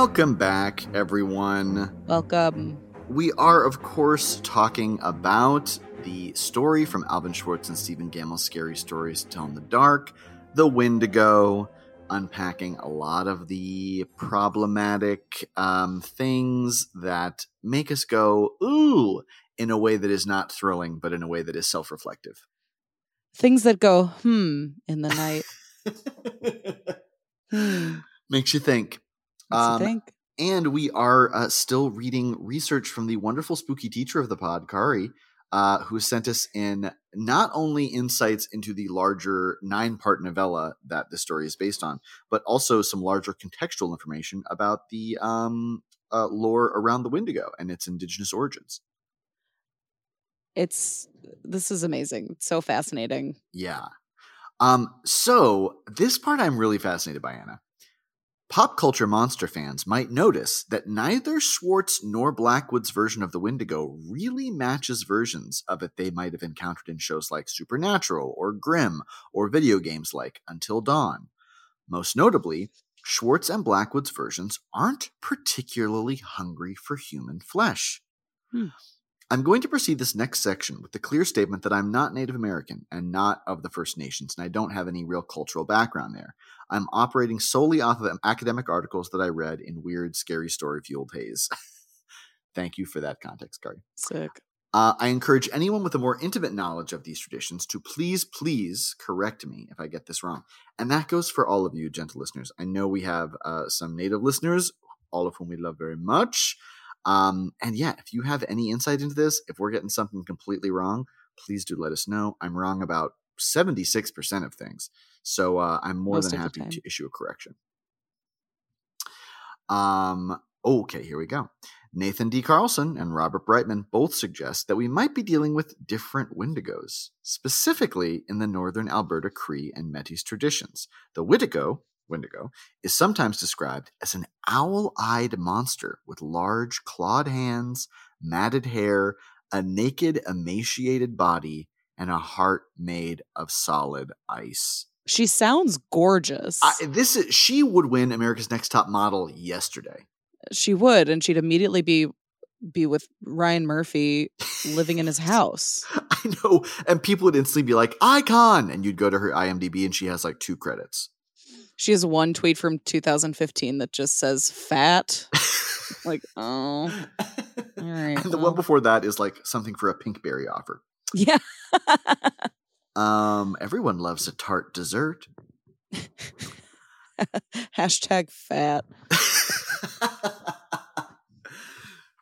Welcome back, everyone. Welcome. We are, of course, talking about the story from Alvin Schwartz and Stephen Gammell's Scary Stories to Tell in the Dark, The Wendigo, unpacking a lot of the problematic um, things that make us go, ooh, in a way that is not thrilling, but in a way that is self reflective. Things that go, hmm, in the night. hmm. Makes you think. Um, think. And we are uh, still reading research from the wonderful spooky teacher of the pod, Kari, uh, who sent us in not only insights into the larger nine part novella that the story is based on, but also some larger contextual information about the um, uh, lore around the Wendigo and its indigenous origins. It's this is amazing. It's so fascinating. Yeah. Um, so this part I'm really fascinated by, Anna. Pop culture monster fans might notice that neither Schwartz nor Blackwood's version of the Wendigo really matches versions of it they might have encountered in shows like Supernatural or Grimm or video games like Until Dawn. Most notably, Schwartz and Blackwood's versions aren't particularly hungry for human flesh. Hmm. I'm going to proceed this next section with the clear statement that I'm not Native American and not of the First Nations, and I don't have any real cultural background there. I'm operating solely off of academic articles that I read in weird, scary story fueled haze. Thank you for that context, Kari. Sick. Uh, I encourage anyone with a more intimate knowledge of these traditions to please, please correct me if I get this wrong. And that goes for all of you, gentle listeners. I know we have uh, some native listeners, all of whom we love very much. Um, and yeah, if you have any insight into this, if we're getting something completely wrong, please do let us know. I'm wrong about 76% of things. So uh, I'm more Most than happy to issue a correction. Um, okay, here we go. Nathan D. Carlson and Robert Brightman both suggest that we might be dealing with different Wendigos, specifically in the northern Alberta Cree and Metis traditions. The Wendigo, Wendigo, is sometimes described as an owl-eyed monster with large clawed hands, matted hair, a naked, emaciated body, and a heart made of solid ice. She sounds gorgeous. I, this is, she would win America's Next Top Model yesterday. she would, and she'd immediately be be with Ryan Murphy living in his house. I know, and people would instantly be like, "Icon," and you'd go to her IMDb, and she has like two credits. She has one tweet from 2015 that just says "fat." like, oh, all right. and the well, one before that is like something for a pinkberry offer. yeah. Um, everyone loves a tart dessert. Hashtag fat.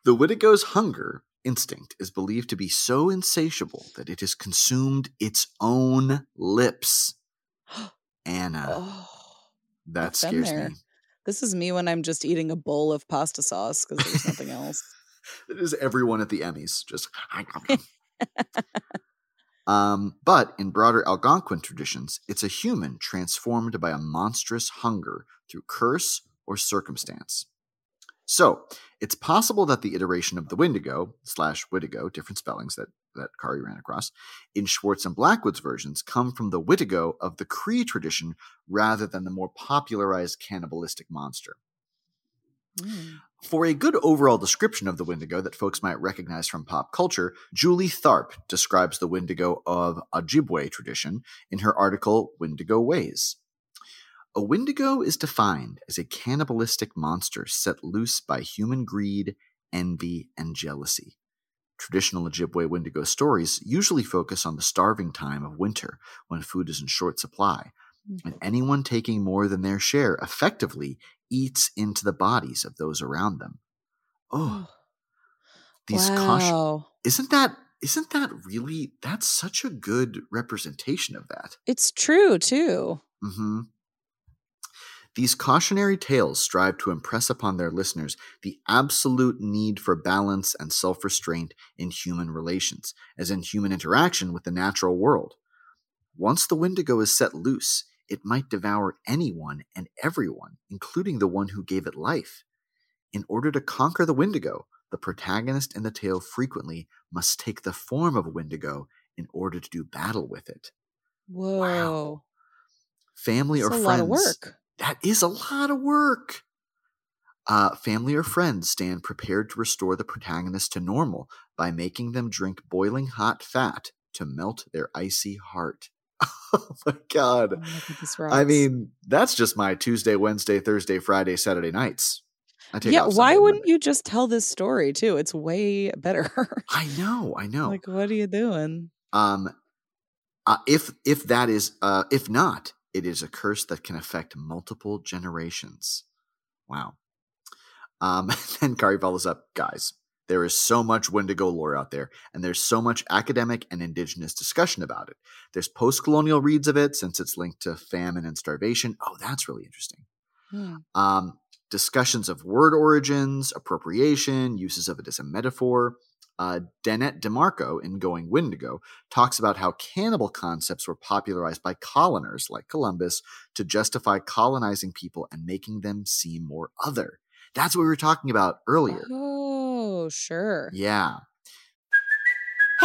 the Wendigo's hunger instinct is believed to be so insatiable that it has consumed its own lips. Anna, Oh, that I've scares me. this is me when I'm just eating a bowl of pasta sauce because there's nothing else. It is everyone at the Emmys. Just um, but in broader Algonquin traditions, it's a human transformed by a monstrous hunger through curse or circumstance. So it's possible that the iteration of the Wendigo slash Wendigo, different spellings that that Kari ran across, in Schwartz and Blackwood's versions come from the Witigo of the Cree tradition rather than the more popularized cannibalistic monster. Mm. For a good overall description of the Wendigo that folks might recognize from pop culture, Julie Tharp describes the Wendigo of Ojibwe tradition in her article Wendigo Ways. A Wendigo is defined as a cannibalistic monster set loose by human greed, envy, and jealousy. Traditional Ojibwe Wendigo stories usually focus on the starving time of winter when food is in short supply, and anyone taking more than their share effectively eats into the bodies of those around them. Oh, these caution isn't that isn't that really that's such a good representation of that. It's true too. hmm These cautionary tales strive to impress upon their listeners the absolute need for balance and self restraint in human relations, as in human interaction with the natural world. Once the Wendigo is set loose, it might devour anyone and everyone, including the one who gave it life. In order to conquer the Wendigo, the protagonist in the tale frequently must take the form of a Wendigo in order to do battle with it. Whoa. Family It's or friends. Lot of work. That is a lot of work. Uh, family or friends stand prepared to restore the protagonist to normal by making them drink boiling hot fat to melt their icy heart. Oh my god. Oh I mean, that's just my Tuesday, Wednesday, Thursday, Friday, Saturday nights. I take yeah. Why wouldn't Monday. you just tell this story too? It's way better. I know, I know. Like, what are you doing? um uh, if if that is uh if not it is a curse that can affect multiple generations. Wow. Um then kari follows up. Guys there is so much wendigo lore out there and there's so much academic and indigenous discussion about it. There's post-colonial reads of it since it's linked to famine and starvation. Oh that's really interesting. Hmm. um, discussions of word origins, appropriation, uses of it as a metaphor. Uh, Danette DiMarco in Going Windigo talks about how cannibal concepts were popularized by coloners like Columbus to justify colonizing people and making them seem more other. That's what we were talking about earlier. Oh, sure. Yeah.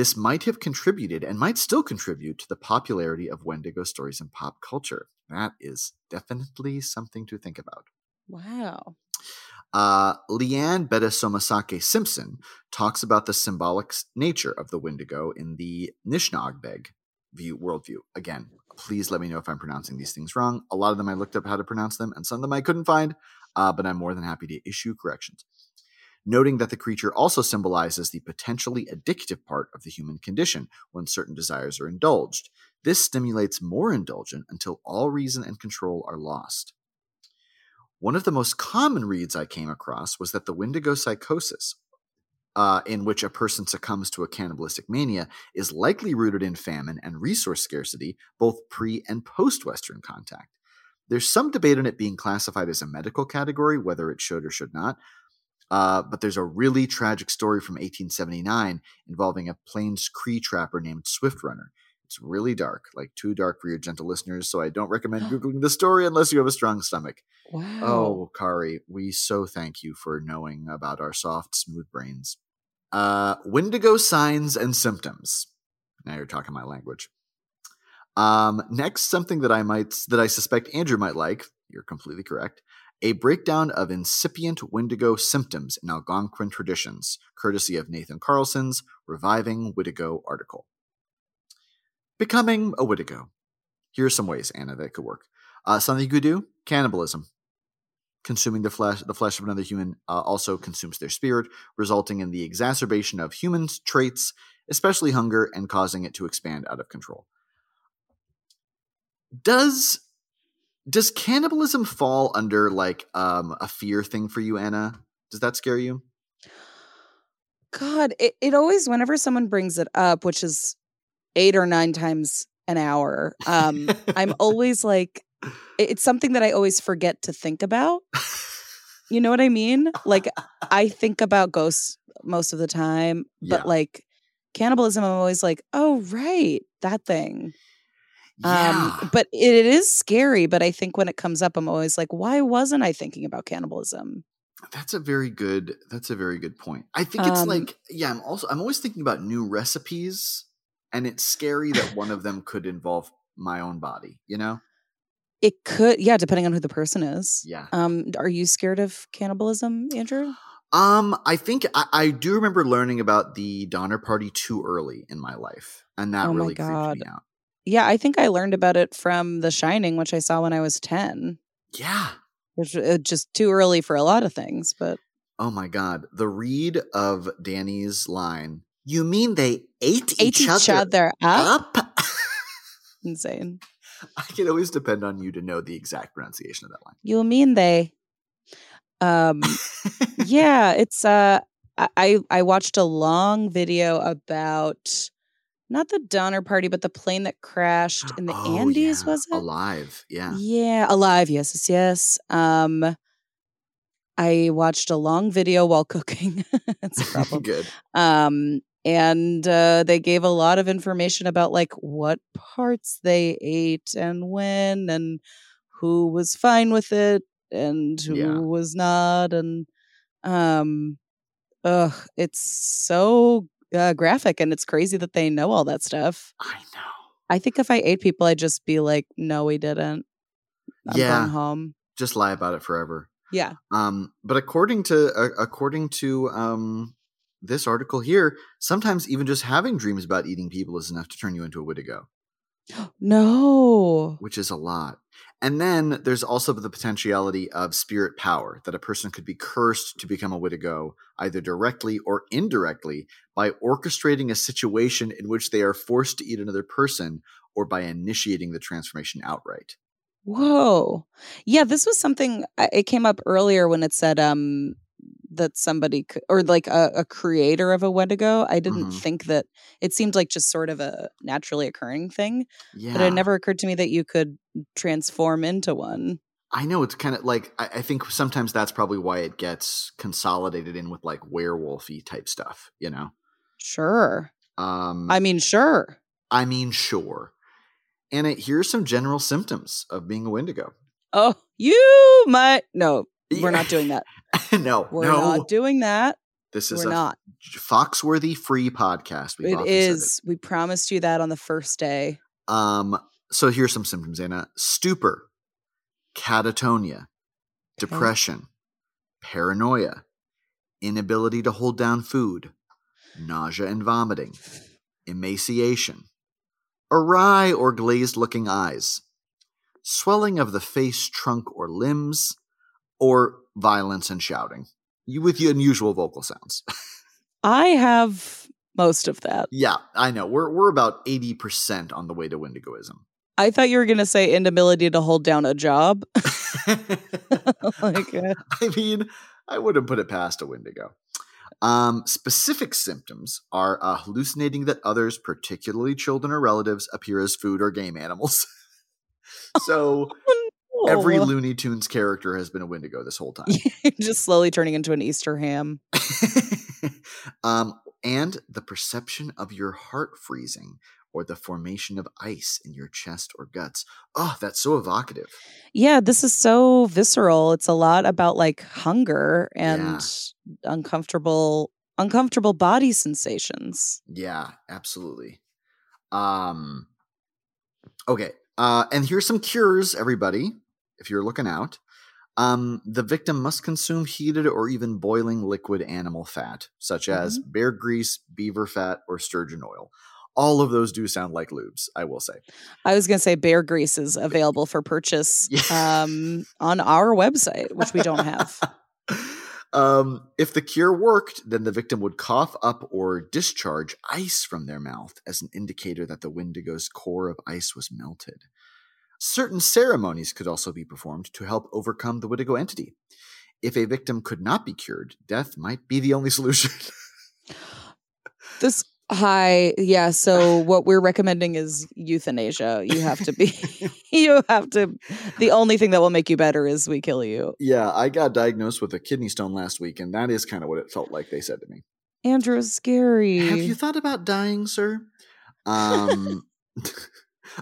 This might have contributed and might still contribute to the popularity of Wendigo stories in pop culture. That is definitely something to think about. Wow. Uh, Leanne Betasamosake Simpson talks about the symbolic nature of the Wendigo in the Nishnaabeg view worldview. Again, please let me know if I'm pronouncing these things wrong. A lot of them I looked up how to pronounce them, and some of them I couldn't find, uh, but I'm more than happy to issue corrections. Noting that the creature also symbolizes the potentially addictive part of the human condition when certain desires are indulged. This stimulates more indulgent until all reason and control are lost. One of the most common reads I came across was that the Wendigo psychosis, uh, in which a person succumbs to a cannibalistic mania, is likely rooted in famine and resource scarcity, both pre and post Western contact. There's some debate on it being classified as a medical category, whether it should or should not. Uh, but there's a really tragic story from 1879 involving a Plains Cree trapper named Swift Runner. It's really dark, like too dark for your gentle listeners, so I don't recommend Googling the story unless you have a strong stomach. Wow. Oh, Kari, we so thank you for knowing about our soft, smooth brains. Uh, Wendigo signs and symptoms. Now you're talking my language. Um, next, something that I might that I suspect Andrew might like. You're completely correct. A breakdown of incipient Wendigo symptoms in Algonquin traditions, courtesy of Nathan Carlson's Reviving Wendigo article. Becoming a Wendigo. Here are some ways, Anna, that could work. Uh, something you could do: cannibalism consuming the flesh the flesh of another human uh, also consumes their spirit resulting in the exacerbation of humans traits especially hunger and causing it to expand out of control does does cannibalism fall under like um a fear thing for you anna does that scare you God, it, it always, whenever someone brings it up, which is eight or nine times an hour. Um, I'm always like, it's something that I always forget to think about. You know what I mean? Like, I think about ghosts most of the time, but Yeah. like cannibalism, I'm always like, oh, right, that thing. Yeah. Um, but it, it is scary. But I think when it comes up, I'm always like, why wasn't I thinking about cannibalism? That's a very good. That's a very good point. I think it's Um, like yeah. I'm also I'm always thinking about new recipes, and it's scary that one of them could involve my own body. You know? It could, yeah, depending on who the person is. Yeah. Um, are you scared of cannibalism, Andrew? Um, I think I, I do remember learning about the Donner Party too early in my life, and that Oh really creeped me out. Yeah, I think I learned about it from The Shining, which I saw when I was 10, Yeah. which is just too early for a lot of things, but Oh my God. The read of Danny's line. You mean they ate, ate each, each other up. up? Insane. I can always depend on you to know the exact pronunciation of that line. You mean they? Um, yeah, it's uh, I I watched a long video about not the Donner Party, but the plane that crashed in the Oh, Andes. yeah. Was it? alive? Yeah. Yeah, alive. Yes, yes, yes. Um, I watched a long video while cooking. That's a problem. Good. um, and uh, they gave a lot of information about like what parts they ate and when, and who was fine with it and who Yeah. was not, and um, ugh, it's so uh, graphic, and it's crazy that they know all that stuff. I know. I think if I ate people, I'd just be like, "No, we didn't." I'm Yeah. going home. Just lie about it forever. Yeah. Um, but according to uh, according to um, this article here, sometimes even just having dreams about eating people is enough to turn you into a Wittigo, No. which is a lot. And then there's also the potentiality of spirit power that a person could be cursed to become a Wittigo, either directly or indirectly, by orchestrating a situation in which they are forced to eat another person, or by initiating the transformation outright. Whoa. Yeah, this was something it came up earlier when it said um that somebody could, or like a, a creator of a Wendigo. I didn't Mhm. think that it seemed like just sort of a naturally occurring thing, Yeah, but it never occurred to me that you could transform into one. I know it's kind of like I, I think sometimes that's probably why it gets consolidated in with like werewolfy type stuff, you know. Sure. Um, I mean, sure. I mean, sure. And it, here's some general symptoms of being a Wendigo. Oh, you might. No, we're not doing that. no, We're no, not doing that. this is We're a not. Foxworthy free podcast. We've It is. We promised you that on the first day. Um, so here's some symptoms, Anna: stupor, catatonia, depression, paranoia, inability to hold down food, nausea and vomiting, emaciation, awry or glazed looking eyes, swelling of the face, trunk, or limbs, or violence and shouting. You with the unusual vocal sounds. I have most of that. yeah, I know. We're we're about 80% on the way to Wendigoism. I thought you were going to say inability to hold down a job. like, uh, I mean, I wouldn't put it past a Wendigo. Um, specific symptoms are uh, hallucinating that others, particularly children or relatives, appear as food or game animals. so every. Looney Tunes character has been a Wendigo this whole time. just slowly turning into an Easter ham. um, and the perception of your heart freezing or the formation of ice in your chest or guts. Oh, that's so evocative. Yeah, this is so visceral. It's a lot about like hunger and uncomfortable uncomfortable body sensations. Yeah, absolutely. Um okay. Uh and here's some cures everybody if you're looking out. Um the victim must consume heated or even boiling liquid animal fat such as bear grease, beaver fat or sturgeon oil. All of those do sound like lubes, I will say. I was going to say bear grease is available for purchase Yeah. um, on our website, which we don't have. um, if the cure worked, then the victim would cough up or discharge ice from their mouth as an indicator that the Wendigo's core of ice was melted. Certain ceremonies could also be performed to help overcome the Wendigo entity. If a victim could not be cured, death might be the only solution. This Hi. Yeah. So what we're recommending is euthanasia. You have to be, you have to, the only thing that will make you better is we kill you. Yeah, I got diagnosed with a kidney stone last week, and that is kind of what it felt like they said to me. Andrew scary. Have you thought about dying, sir? Um,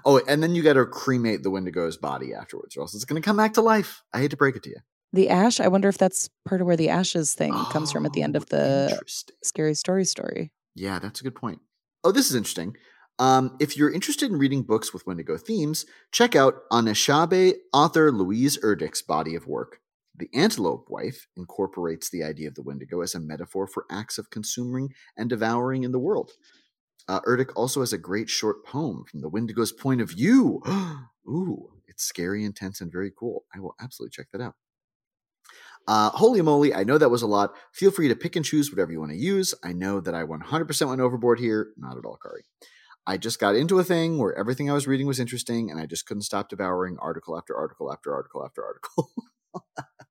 oh, and then you got to cremate the Wendigo's body afterwards, or else it's going to come back to life. I hate to break it to you. the ash, I wonder if that's part of where the ashes thing comes from at the end of Oh, the scary story story. Yeah, that's a good point. Oh, this is interesting. Um, if you're interested in reading books with Wendigo themes, check out Anishinaabe author Louise Erdrich's body of work. The Antelope Wife incorporates the idea of the Wendigo as a metaphor for acts of consuming and devouring in the world. Uh, also has a great short poem from the Wendigo's point of view. Ooh, it's scary, intense, and very cool. I will absolutely check that out. Uh, holy moly, I know that was a lot. Feel free to pick and choose whatever you want to use. I know that I 100% went overboard here. Not at all, Kari. I just got into a thing where everything I was reading was interesting and I just couldn't stop devouring article after article after article after article.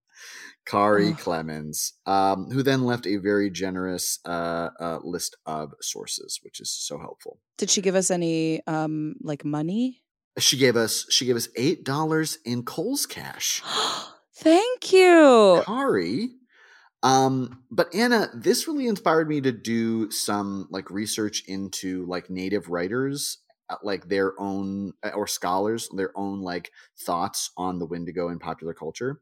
Kari. Clemens, um, who then left a very generous uh, uh, list of sources, which is so helpful. Did she give us any um like money? She gave us she gave us eight dollars in Kohl's cash. Thank you. Kari. Um, but Anna, this really inspired me to do some like research into like native writers, uh, like their own or scholars, their own like thoughts on the Wendigo in popular culture.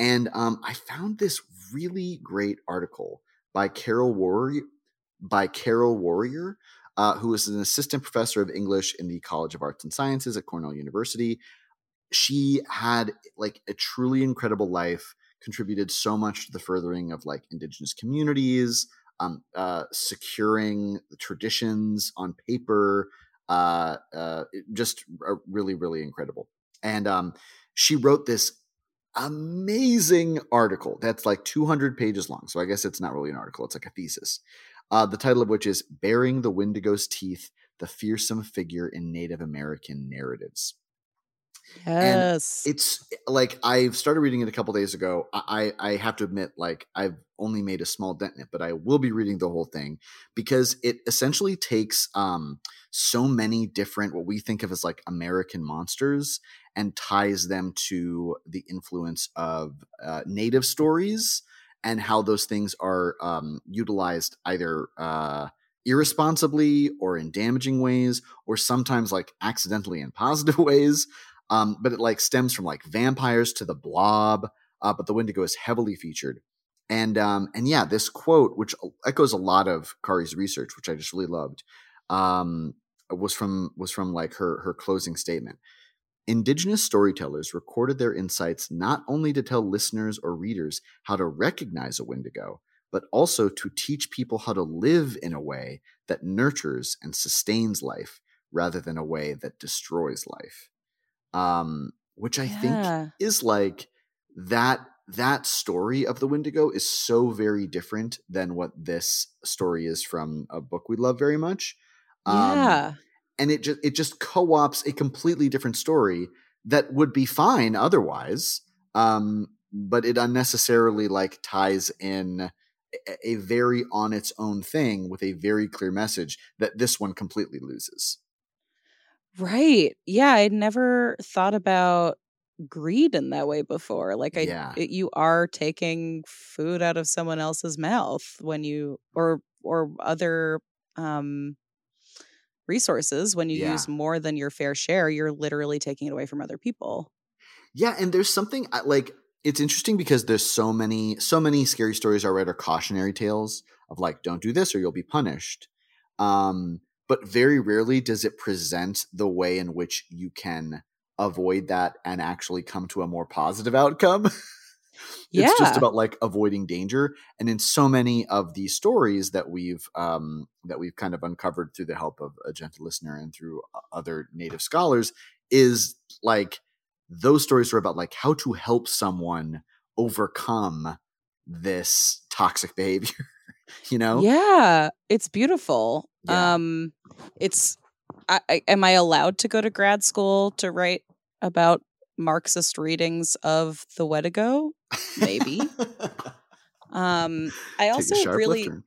And um, I found this really great article by Carol Warrior, by Carol Warrior, uh, who is an assistant professor of English in the College of Arts and Sciences at Cornell University. She had like a truly incredible life, contributed so much to the furthering of like indigenous communities, um, uh, securing traditions on paper, uh, uh, just uh, really, really incredible. And um, she wrote this amazing article that's like 200 pages long. So I guess it's not really an article, it's like a thesis. Uh, the title of which is Baring the Wendigo's Teeth The Fearsome Figure in Native American Narratives. Yes. It's like I've started reading it a couple days ago. I, I I have to admit, like I've only made a small dent in it, but I will be reading the whole thing because it essentially takes um so many different what we think of as like American monsters and ties them to the influence of uh, native stories and how those things are um, utilized either uh, irresponsibly or in damaging ways or sometimes like accidentally in positive ways um, but it like stems from like vampires to the blob uh, but the wendigo is heavily featured. And um, and yeah this quote which echoes a lot of kari's research which i just really loved um, was from was from like her her closing statement Indigenous storytellers recorded their insights not only to tell listeners or readers how to recognize a wendigo, but also to teach people how to live in a way that nurtures and sustains life rather than a way that destroys life. Um, which I Yeah. think is like that that story of the Wendigo is so very different than what this story is from a book we love very much. Um, yeah. And it just it just co-ops a completely different story that would be fine otherwise um but it unnecessarily like ties in a, very on its own thing with a very clear message that this one completely loses Right. Yeah, I'd never thought about greed in that way before. Like I Yeah. it- you are taking food out of someone else's mouth when you or or other um resources when you Yeah. use more than your fair share, you're literally taking it away from other people. yeah and there's something like it's interesting because there's so many so many scary stories I read are cautionary tales of like don't do this or you'll be punished um but very rarely does it present the way in which you can avoid that and actually come to a more positive outcome it's just about like avoiding danger and in so many of these stories that we've um that we've kind of uncovered through the help of a gentle listener and through other native scholars is like those stories are about like how to help someone overcome this toxic behavior you know Yeah, it's beautiful. Yeah. Um it's I, I, am I allowed to go to grad school to write about Marxist readings of the Wendigo? Maybe. Um I Take also really turn.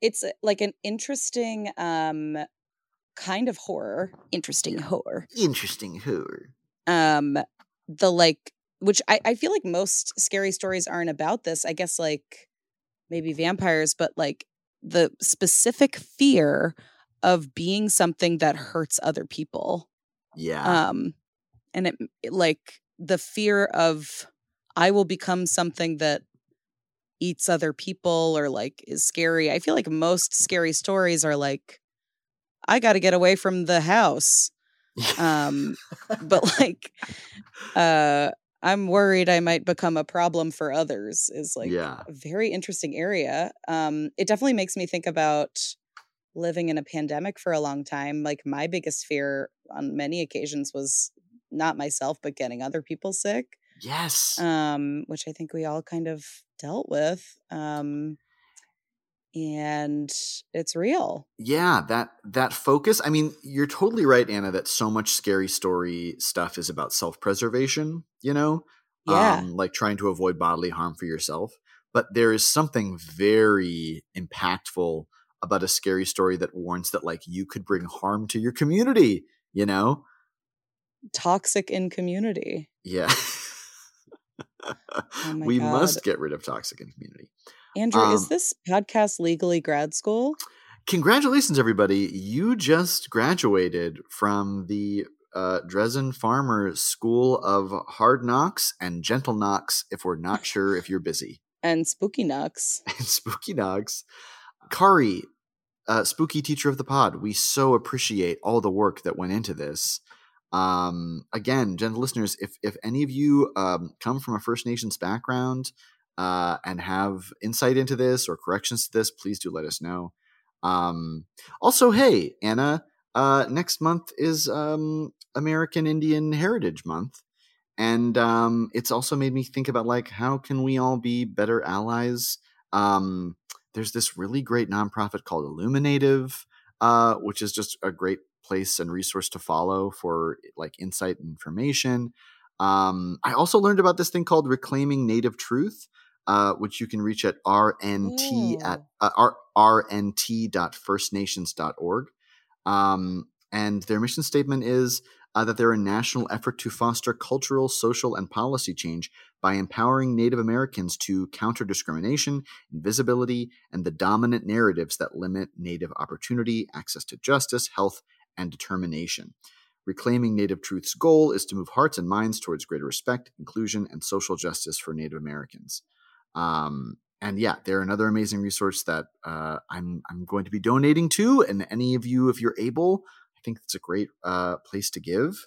it's uh, like an interesting um kind of horror. Interesting horror. Interesting horror. Um the like which I, I feel like most scary stories aren't about this. I guess like maybe vampires, but like the specific fear of being something that hurts other people. Yeah. Um and it, it like the fear of I will become something that eats other people or like is scary. I feel like most scary stories are like I got to get away from the house. Um but like uh I'm worried I might become a problem for others is like yeah. a very interesting area. Um it definitely makes me think about living in a pandemic for a long time. Like my biggest fear on many occasions was not myself but getting other people sick Yes. um, which I think we all kind of dealt with. Um, and it's real. yeah, that that focus. I mean, you're totally right, Anna, that so much scary story stuff is about self-preservation, you know? Yeah. Um, like trying to avoid bodily harm for yourself. But there is something very impactful about a scary story that warns that like you could bring harm to your community, you know? Toxic in community. Yeah. Oh we God. must get rid of toxic in community. Andrew, Um, is this podcast legally grad school? Congratulations, everybody. You just graduated from the uh, Dresden Farmer School of Hard Knocks and Gentle Knocks, if we're not sure if you're busy. And Spooky Knocks. And Spooky Knocks. Kari, uh, spooky teacher of the pod, we so appreciate all the work that went into this. Um, again, gentle listeners, if if any of you um, come from a First Nations background uh, and have insight into this or corrections to this, please do let us know. Um, also, hey, Anna, uh, next month is um, American Indian Heritage Month. And um, it's also made me think about like how can we all be better allies? Um, there's this really great nonprofit called Illuminative, uh, which is just a great place and resource to follow for like insight and information. Um, I also learned about this thing called Reclaiming Native Truth, uh, which you can reach at rnt at uh, r- rnt.firstnations.org. Um, and their mission statement is uh, that they're a national effort to foster cultural, social, and policy change by empowering Native Americans to counter discrimination, invisibility, and the dominant narratives that limit Native opportunity, access to justice, health, and determination. Reclaiming Native Truth's goal is to move hearts and minds towards greater respect, inclusion, and social justice for Native Americans. Um, and yeah, they're another amazing resource that uh, I'm I'm going to be donating to. And any of you, if you're able, I think it's a great uh, place to give.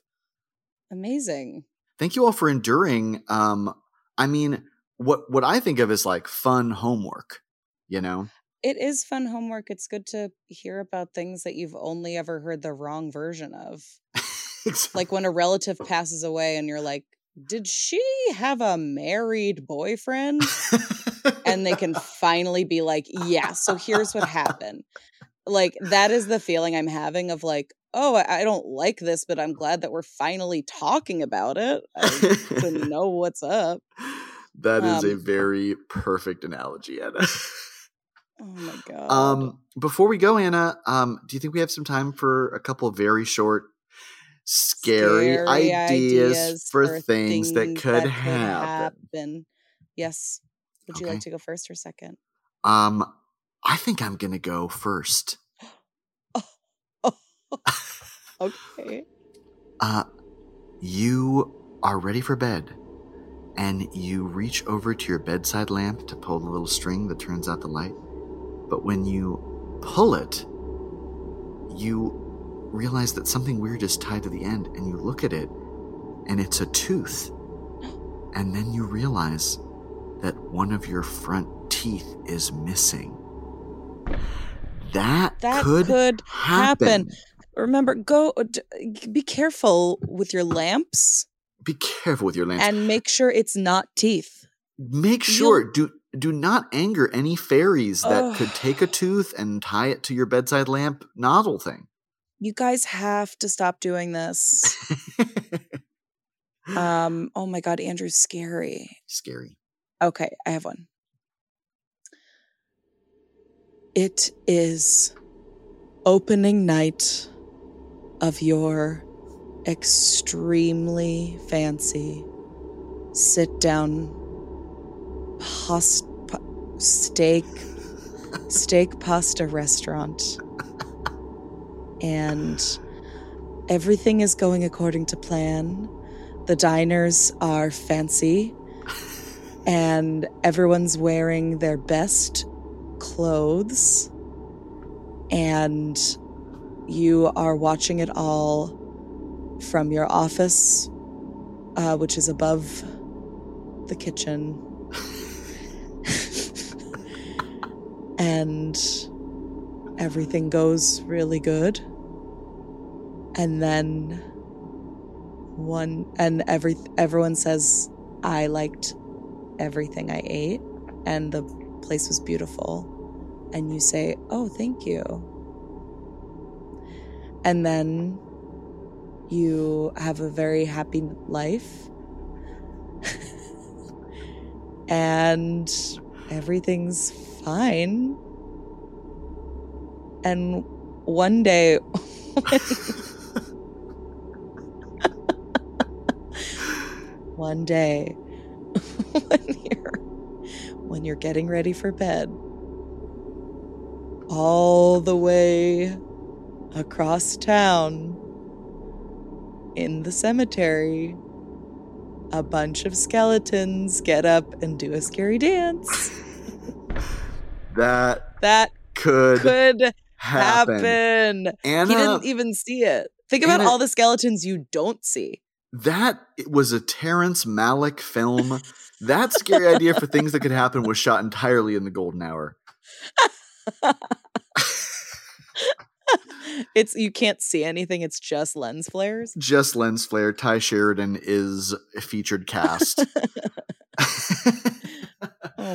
Amazing. Thank you all for enduring. Um, I mean, what what I think of as like fun homework. You know, It is fun homework. It's good to hear about things that you've only ever heard the wrong version of. Like when a relative passes away and you're like, did she have a married boyfriend? and they can finally be like, yeah, so here's what happened. Like that is the feeling I'm having of like, oh, I I don't like this, but I'm glad that we're finally talking about it. to know what's up. that is a Um, very perfect analogy, Anna. Oh my god. Um, before we go, Anna, um, do you think we have some time for a couple very short, scary, Scary ideas, for, things, that could that happen? happen. Yes. Would you like to go first or second? Um, I think I'm gonna go first. Okay. Uh, you are ready for bed, and you reach over to your bedside lamp to pull the little string that turns out the light. But when you pull it, you realize that something weird is tied to the end, and you look at it, and it's a tooth. And then you realize that one of your front teeth is missing. That, That could, could happen. happen. Remember, go be careful with your lamps Be careful with your lamps. and make sure it's not teeth. Make sure do do not anger any fairies that could take a tooth and tie it to your bedside lamp nozzle thing. You guys have to stop doing this. Um, oh my god, Andrew's scary. Scary. Okay, I have one. It is opening night of your extremely fancy sit down past- pa- steak steak pasta restaurant. And everything is going according to plan. The diners are fancy. And everyone's wearing their best clothes. And you are watching it all from your office, uh, which is above the kitchen. And everything goes really good. And then one and every everyone says I liked everything I ate and the place was beautiful. And you say, "Oh, thank you." And then you have a very happy life. and everything's fine. And one day, one day, when you're when you're getting ready for bed, all the way across town in the cemetery, a bunch of skeletons get up and do a scary dance. That That could, could happen. happen. Anna, He didn't even see it. Think about Anna- all the skeletons you don't see. that was a Terrence Malick film. that scary idea for things that could happen was shot entirely in the golden hour. It's you can't see anything. It's just lens flares. Just lens flare. Tye Sheridan is a featured cast.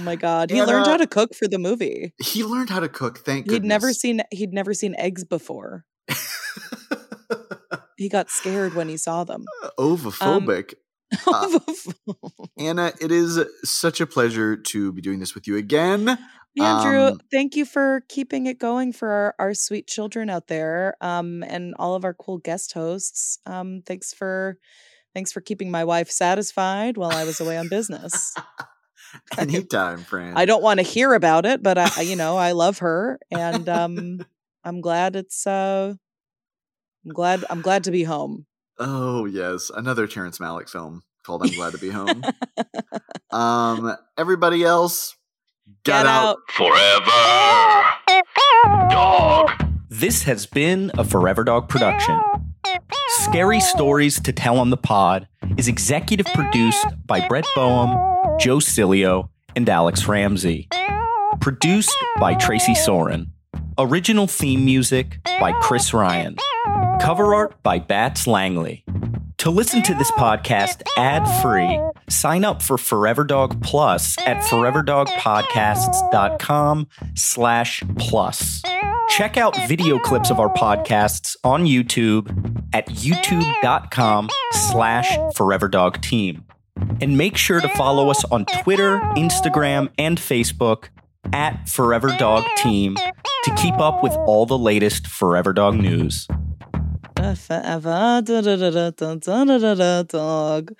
My god, he learned how to cook for the movie. he learned how to cook. Thank He'd never seen he'd never seen eggs before. He got scared when he saw them. Ovophobic. Uh, Anna, it is such a pleasure to be doing this with you again. um, thank you for keeping it going for our, our sweet children out there, um, and all of our cool guest hosts. Um, thanks for thanks for keeping my wife satisfied while I was away on business. Anytime, friend. I don't want to hear about it, but I, I- you know, I love her, and um, I'm glad it's. Uh, I'm glad. I'm glad to be home. Oh yes, another Terrence Malick film called "I'm Glad to Be Home." um, everybody else, Get out. Forever. Dog. This has been a Forever Dog production. Scary Stories to Tell on the Pod is executive produced by Brett Boehm, Joe Cilio, and Alex Ramsey. Produced by Tracy Soren. Original theme music by Chris Ryan. Cover art by Bats Langley. To listen to this podcast ad free, sign up for Forever Dog Plus at foreverdogpodcasts.com slash plus. Check out video clips of our podcasts on YouTube at youtube.com slash foreverdogteam. And make sure to follow us on Twitter, Instagram, and Facebook at Forever Dog Team to keep up with all the latest Forever Dog news. Forever dog.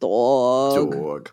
Dog. Dog.